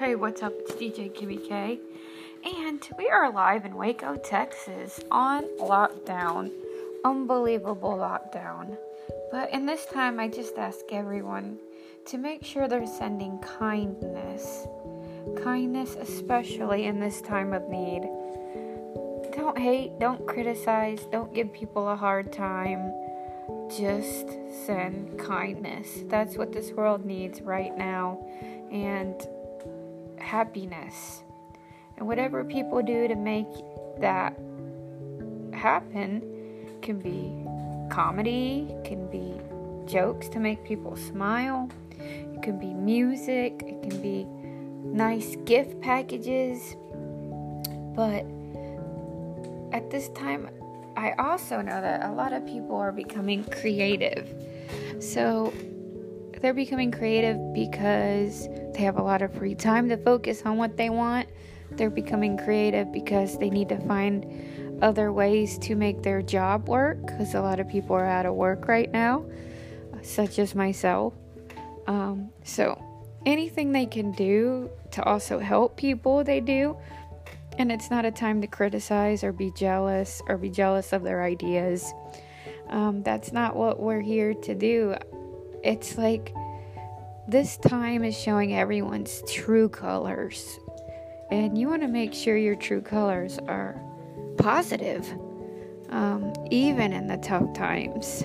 Hey, what's up? It's DJ Kimmy K. And we are live in Waco, Texas on lockdown. Unbelievable lockdown. But in this time, I just ask everyone to make sure they're sending kindness. Kindness, especially in this time of need. Don't hate, don't criticize, don't give people a hard time. Just send kindness. That's what this world needs right now. And happiness. And whatever people do to make that happen can be comedy, can be jokes to make people smile, it can be music, it can be nice gift packages. But at this time, I also know that a lot of people are becoming creative. So they're becoming creative because they have a lot of free time to focus on what they want. They're becoming creative because they need to find other ways to make their job work because a lot of people are out of work right now, such as myself. Um, so, anything they can do to also help people, they do. And it's not a time to criticize or be jealous or be jealous of their ideas. Um, that's not what we're here to do. It's like this time is showing everyone's true colors. And you want to make sure your true colors are positive, um, even in the tough times.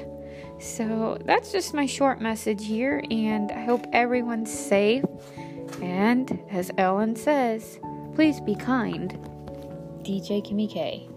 So that's just my short message here, and I hope everyone's safe. And as Ellen says, please be kind. DJ Kimmy K.